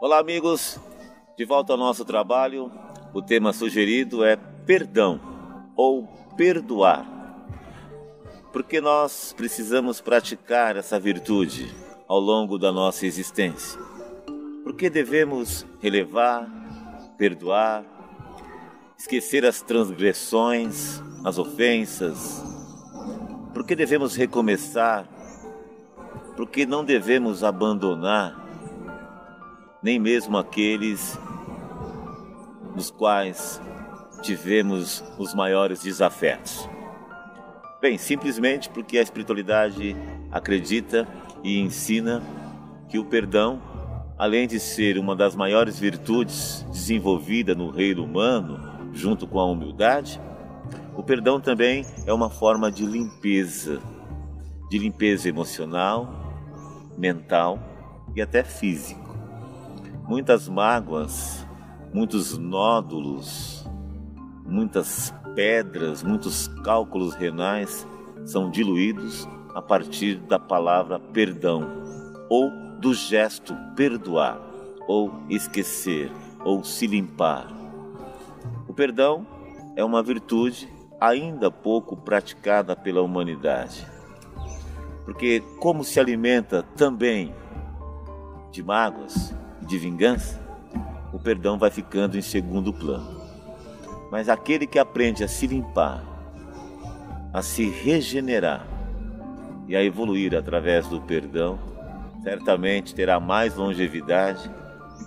Olá, amigos. De volta ao nosso trabalho. O tema sugerido é perdão ou perdoar. Porque nós precisamos praticar essa virtude ao longo da nossa existência. Porque devemos relevar, perdoar, esquecer as transgressões, as ofensas. Porque devemos recomeçar. Porque não devemos abandonar nem mesmo aqueles nos quais tivemos os maiores desafetos. Bem, simplesmente porque a espiritualidade acredita e ensina que o perdão, além de ser uma das maiores virtudes desenvolvida no reino humano, junto com a humildade, o perdão também é uma forma de limpeza, de limpeza emocional, mental e até física. Muitas mágoas, muitos nódulos, muitas pedras, muitos cálculos renais são diluídos a partir da palavra perdão ou do gesto perdoar ou esquecer ou se limpar. O perdão é uma virtude ainda pouco praticada pela humanidade. Porque, como se alimenta também de mágoas, de vingança, o perdão vai ficando em segundo plano. Mas aquele que aprende a se limpar, a se regenerar e a evoluir através do perdão, certamente terá mais longevidade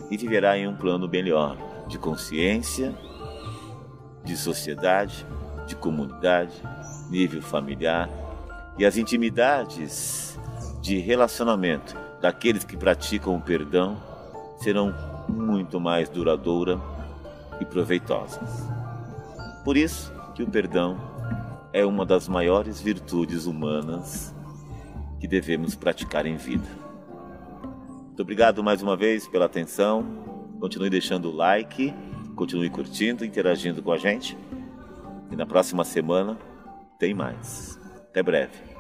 e viverá em um plano melhor de consciência, de sociedade, de comunidade, nível familiar e as intimidades de relacionamento daqueles que praticam o perdão serão muito mais duradouras e proveitosas. Por isso que o perdão é uma das maiores virtudes humanas que devemos praticar em vida. Muito obrigado mais uma vez pela atenção. Continue deixando o like, continue curtindo, interagindo com a gente. E na próxima semana tem mais. Até breve.